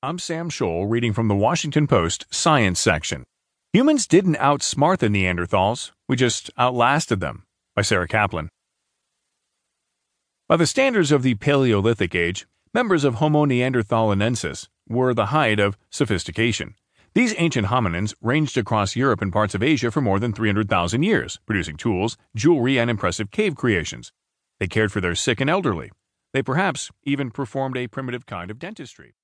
I'm Sam Scholl reading from the Washington Post Science section. Humans didn't outsmart the Neanderthals, we just outlasted them. By Sarah Kaplan. By the standards of the Paleolithic Age, members of Homo neanderthalensis were the height of sophistication. These ancient hominins ranged across Europe and parts of Asia for more than 300,000 years, producing tools, jewelry, and impressive cave creations. They cared for their sick and elderly. They perhaps even performed a primitive kind of dentistry.